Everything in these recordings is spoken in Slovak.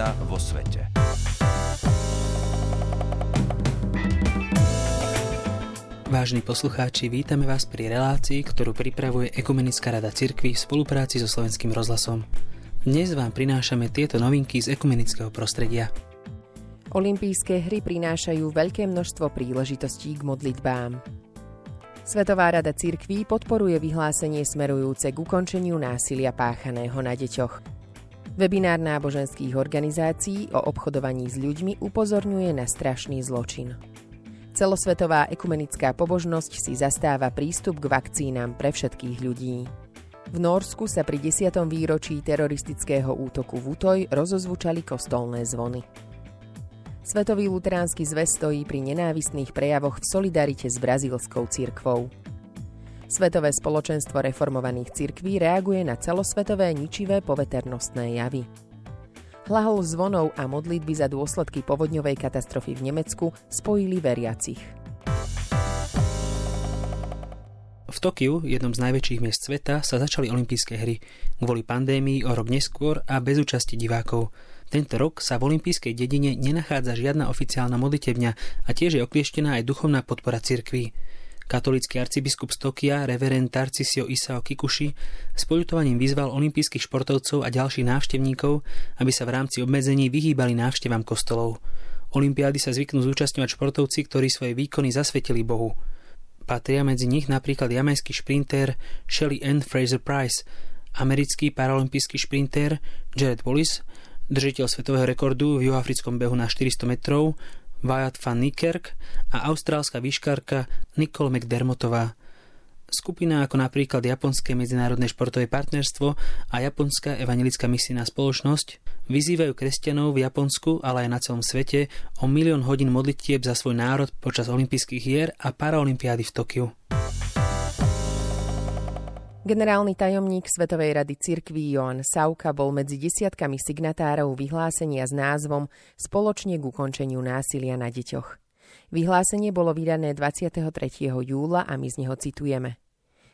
zmena vo svete. Vážni poslucháči, vítame vás pri relácii, ktorú pripravuje Ekumenická rada cirkvi v spolupráci so Slovenským rozhlasom. Dnes vám prinášame tieto novinky z ekumenického prostredia. Olympijské hry prinášajú veľké množstvo príležitostí k modlitbám. Svetová rada cirkví podporuje vyhlásenie smerujúce k ukončeniu násilia páchaného na deťoch. Webinár náboženských organizácií o obchodovaní s ľuďmi upozorňuje na strašný zločin. Celosvetová ekumenická pobožnosť si zastáva prístup k vakcínám pre všetkých ľudí. V Norsku sa pri 10. výročí teroristického útoku v Utoj rozozvučali kostolné zvony. Svetový luteránsky zväz stojí pri nenávistných prejavoch v solidarite s brazílskou cirkvou. Svetové spoločenstvo reformovaných cirkví reaguje na celosvetové ničivé poveternostné javy. Hlahol zvonov a modlitby za dôsledky povodňovej katastrofy v Nemecku spojili veriacich. V Tokiu, jednom z najväčších miest sveta, sa začali olympijské hry. Kvôli pandémii o rok neskôr a bez účasti divákov. Tento rok sa v olympijskej dedine nenachádza žiadna oficiálna modlitebňa a tiež je oklieštená aj duchovná podpora cirkví. Katolícky arcibiskup z Tokia, reverend Tarcisio Isao Kikushi, s poľutovaním vyzval olympijských športovcov a ďalších návštevníkov, aby sa v rámci obmedzení vyhýbali návštevám kostolov. Olympiády sa zvyknú zúčastňovať športovci, ktorí svoje výkony zasvetili Bohu. Patria medzi nich napríklad jamajský šprinter Shelly Ann Fraser Price, americký paralympijský šprinter Jared Wallace, držiteľ svetového rekordu v juhoafrickom behu na 400 metrov Wyatt van Niekerk a austrálska výškarka Nicole McDermottová. Skupina ako napríklad Japonské medzinárodné športové partnerstvo a Japonská evangelická misijná spoločnosť vyzývajú kresťanov v Japonsku, ale aj na celom svete o milión hodín modlitieb za svoj národ počas olympijských hier a paraolympiády v Tokiu. Generálny tajomník Svetovej rady cirkví Joan Sauka bol medzi desiatkami signatárov vyhlásenia s názvom Spoločne k ukončeniu násilia na deťoch. Vyhlásenie bolo vydané 23. júla a my z neho citujeme.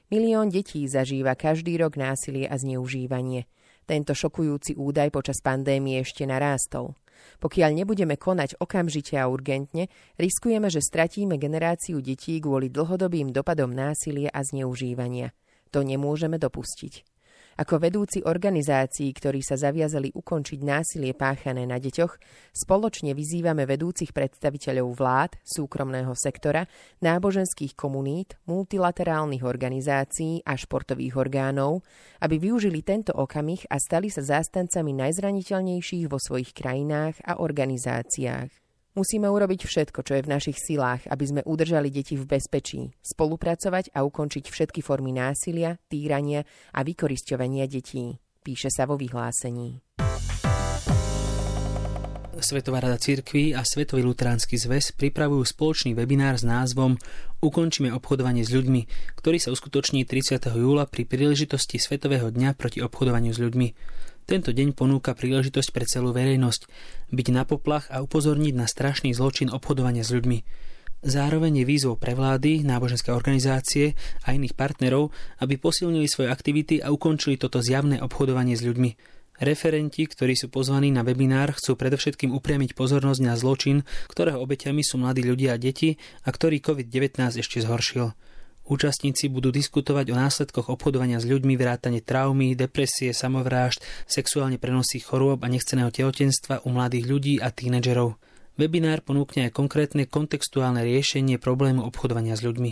Milión detí zažíva každý rok násilie a zneužívanie. Tento šokujúci údaj počas pandémie ešte narástol. Pokiaľ nebudeme konať okamžite a urgentne, riskujeme, že stratíme generáciu detí kvôli dlhodobým dopadom násilia a zneužívania – to nemôžeme dopustiť. Ako vedúci organizácií, ktorí sa zaviazali ukončiť násilie páchané na deťoch, spoločne vyzývame vedúcich predstaviteľov vlád, súkromného sektora, náboženských komunít, multilaterálnych organizácií a športových orgánov, aby využili tento okamih a stali sa zástancami najzraniteľnejších vo svojich krajinách a organizáciách. Musíme urobiť všetko, čo je v našich silách, aby sme udržali deti v bezpečí, spolupracovať a ukončiť všetky formy násilia, týrania a vykorisťovania detí, píše sa vo vyhlásení. Svetová rada cirkví a Svetový luteránsky zväz pripravujú spoločný webinár s názvom Ukončíme obchodovanie s ľuďmi, ktorý sa uskutoční 30. júla pri príležitosti Svetového dňa proti obchodovaniu s ľuďmi. Tento deň ponúka príležitosť pre celú verejnosť byť na poplach a upozorniť na strašný zločin obchodovania s ľuďmi. Zároveň je výzvou pre vlády, náboženské organizácie a iných partnerov, aby posilnili svoje aktivity a ukončili toto zjavné obchodovanie s ľuďmi. Referenti, ktorí sú pozvaní na webinár, chcú predovšetkým upriamiť pozornosť na zločin, ktorého obeťami sú mladí ľudia a deti a ktorý COVID-19 ešte zhoršil. Účastníci budú diskutovať o následkoch obchodovania s ľuďmi, vrátane traumy, depresie, samovrážd, sexuálne prenosných chorôb a nechceného tehotenstva u mladých ľudí a tínedžerov. Webinár ponúkne aj konkrétne kontextuálne riešenie problému obchodovania s ľuďmi.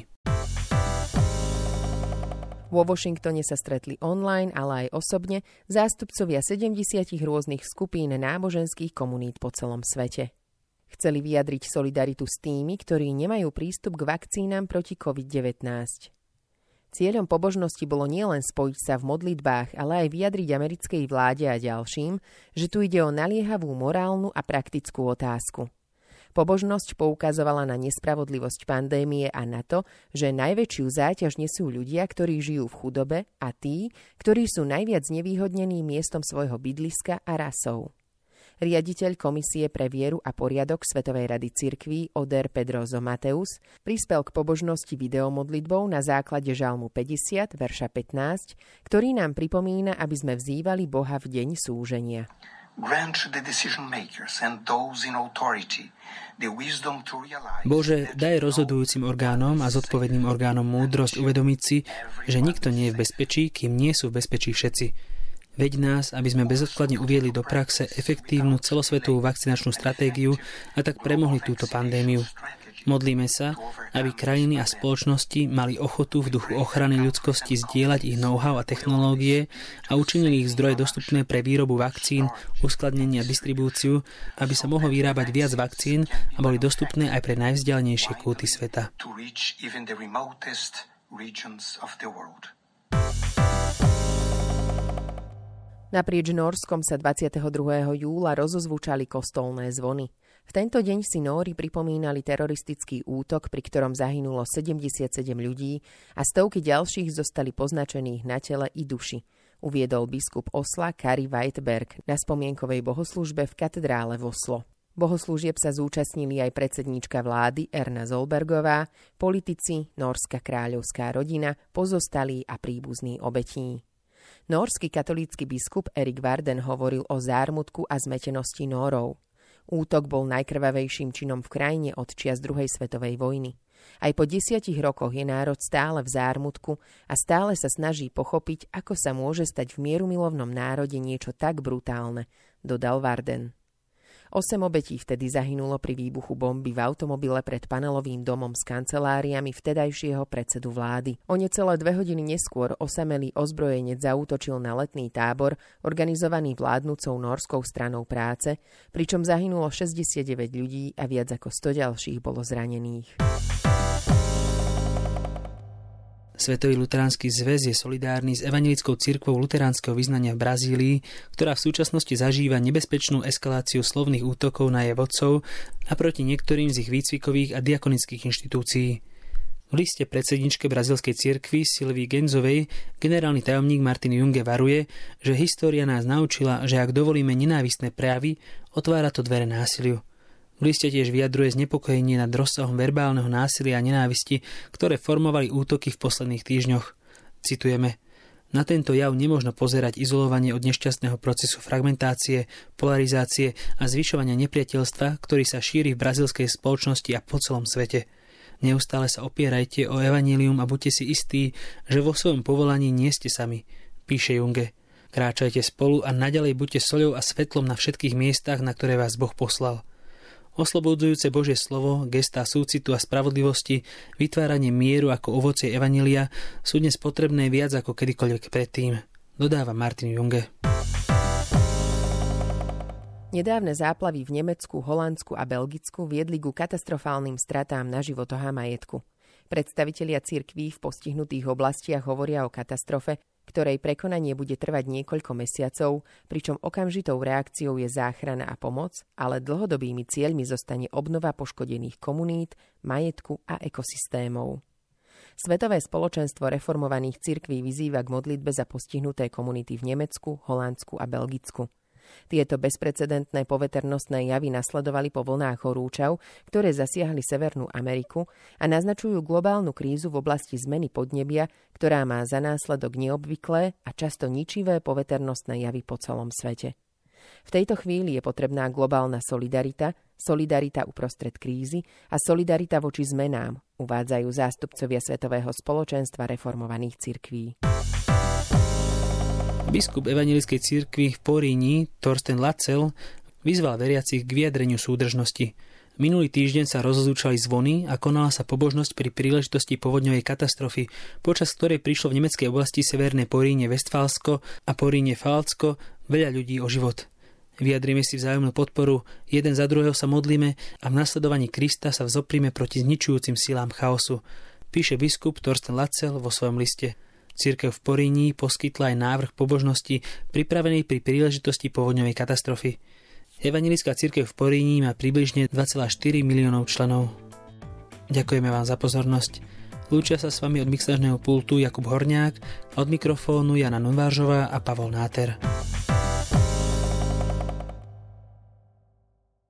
Vo Washingtone sa stretli online, ale aj osobne zástupcovia 70 rôznych skupín náboženských komunít po celom svete. Chceli vyjadriť solidaritu s tými, ktorí nemajú prístup k vakcínám proti COVID-19. Cieľom pobožnosti bolo nielen spojiť sa v modlitbách, ale aj vyjadriť americkej vláde a ďalším, že tu ide o naliehavú morálnu a praktickú otázku. Pobožnosť poukazovala na nespravodlivosť pandémie a na to, že najväčšiu záťaž nesú ľudia, ktorí žijú v chudobe a tí, ktorí sú najviac nevýhodnení miestom svojho bydliska a rasou. Riaditeľ Komisie pre vieru a poriadok Svetovej rady cirkví Oder Pedrozo Mateus prispel k pobožnosti videomodlitbou na základe Žalmu 50, verša 15, ktorý nám pripomína, aby sme vzývali Boha v deň súženia. Bože, daj rozhodujúcim orgánom a zodpovedným orgánom múdrosť uvedomiť si, že nikto nie je v bezpečí, kým nie sú v bezpečí všetci. Veď nás, aby sme bezodkladne uviedli do praxe efektívnu celosvetovú vakcinačnú stratégiu a tak premohli túto pandémiu. Modlíme sa, aby krajiny a spoločnosti mali ochotu v duchu ochrany ľudskosti zdieľať ich know-how a technológie a učinili ich zdroje dostupné pre výrobu vakcín, uskladnenie a distribúciu, aby sa mohlo vyrábať viac vakcín a boli dostupné aj pre najvzdialenejšie kúty sveta. Naprieč Norskom sa 22. júla rozozvučali kostolné zvony. V tento deň si Nóri pripomínali teroristický útok, pri ktorom zahynulo 77 ľudí a stovky ďalších zostali poznačených na tele i duši, uviedol biskup Osla Kari Weitberg na spomienkovej bohoslužbe v katedrále v Oslo. Bohoslúžieb sa zúčastnili aj predsedníčka vlády Erna Zolbergová, politici, norská kráľovská rodina, pozostalí a príbuzní obetí. Norský katolícky biskup Erik Varden hovoril o zármutku a zmetenosti Nórov. Útok bol najkrvavejším činom v krajine od čias druhej svetovej vojny. Aj po desiatich rokoch je národ stále v zármutku a stále sa snaží pochopiť, ako sa môže stať v mierumilovnom národe niečo tak brutálne, dodal Varden. Osem obetí vtedy zahynulo pri výbuchu bomby v automobile pred panelovým domom s kanceláriami vtedajšieho predsedu vlády. O necelé dve hodiny neskôr osamelý ozbrojenec zautočil na letný tábor, organizovaný vládnúcou norskou stranou práce, pričom zahynulo 69 ľudí a viac ako 100 ďalších bolo zranených. Svetový luteránsky zväz je solidárny s evangelickou cirkvou luteránskeho vyznania v Brazílii, ktorá v súčasnosti zažíva nebezpečnú eskaláciu slovných útokov na jej vodcov a proti niektorým z ich výcvikových a diakonických inštitúcií. V liste predsedničke brazilskej cirkvy Silvii Genzovej generálny tajomník Martin Junge varuje, že história nás naučila, že ak dovolíme nenávistné prejavy, otvára to dvere násiliu. V liste tiež vyjadruje znepokojenie nad rozsahom verbálneho násilia a nenávisti, ktoré formovali útoky v posledných týždňoch. Citujeme na tento jav nemôžno pozerať izolovanie od nešťastného procesu fragmentácie, polarizácie a zvyšovania nepriateľstva, ktorý sa šíri v brazilskej spoločnosti a po celom svete. Neustále sa opierajte o evanílium a buďte si istí, že vo svojom povolaní nie ste sami, píše Junge. Kráčajte spolu a naďalej buďte soľou a svetlom na všetkých miestach, na ktoré vás Boh poslal. Oslobodzujúce Božie slovo, gesta súcitu a spravodlivosti, vytváranie mieru ako ovocie Evanelia sú dnes potrebné viac ako kedykoľvek predtým, dodáva Martin Junge. Nedávne záplavy v Nemecku, Holandsku a Belgicku viedli ku katastrofálnym stratám na životoch a majetku. Predstavitelia cirkví v postihnutých oblastiach hovoria o katastrofe, ktorej prekonanie bude trvať niekoľko mesiacov, pričom okamžitou reakciou je záchrana a pomoc, ale dlhodobými cieľmi zostane obnova poškodených komunít, majetku a ekosystémov. Svetové spoločenstvo reformovaných cirkví vyzýva k modlitbe za postihnuté komunity v Nemecku, Holandsku a Belgicku. Tieto bezprecedentné poveternostné javy nasledovali po vlnách horúčav, ktoré zasiahli Severnú Ameriku a naznačujú globálnu krízu v oblasti zmeny podnebia, ktorá má za následok neobvyklé a často ničivé poveternostné javy po celom svete. V tejto chvíli je potrebná globálna solidarita, solidarita uprostred krízy a solidarita voči zmenám, uvádzajú zástupcovia Svetového spoločenstva reformovaných cirkví. Biskup evangelickej cirkvi v Poríni, Torsten Lacel, vyzval veriacich k vyjadreniu súdržnosti. Minulý týždeň sa rozozúčali zvony a konala sa pobožnosť pri príležitosti povodňovej katastrofy, počas ktorej prišlo v nemeckej oblasti Severné Poríne Westfálsko a Poríne Falcko veľa ľudí o život. Vyjadrime si vzájomnú podporu, jeden za druhého sa modlíme a v nasledovaní Krista sa vzoprime proti zničujúcim silám chaosu, píše biskup Torsten Lacel vo svojom liste. Církev v Poríní poskytla aj návrh pobožnosti pripravený pri príležitosti povodňovej katastrofy. Evangelická církev v Poríní má približne 2,4 miliónov členov. Ďakujeme vám za pozornosť. Lúčia sa s vami od mixážneho pultu Jakub Horniák, od mikrofónu Jana Novážová a Pavol Náter.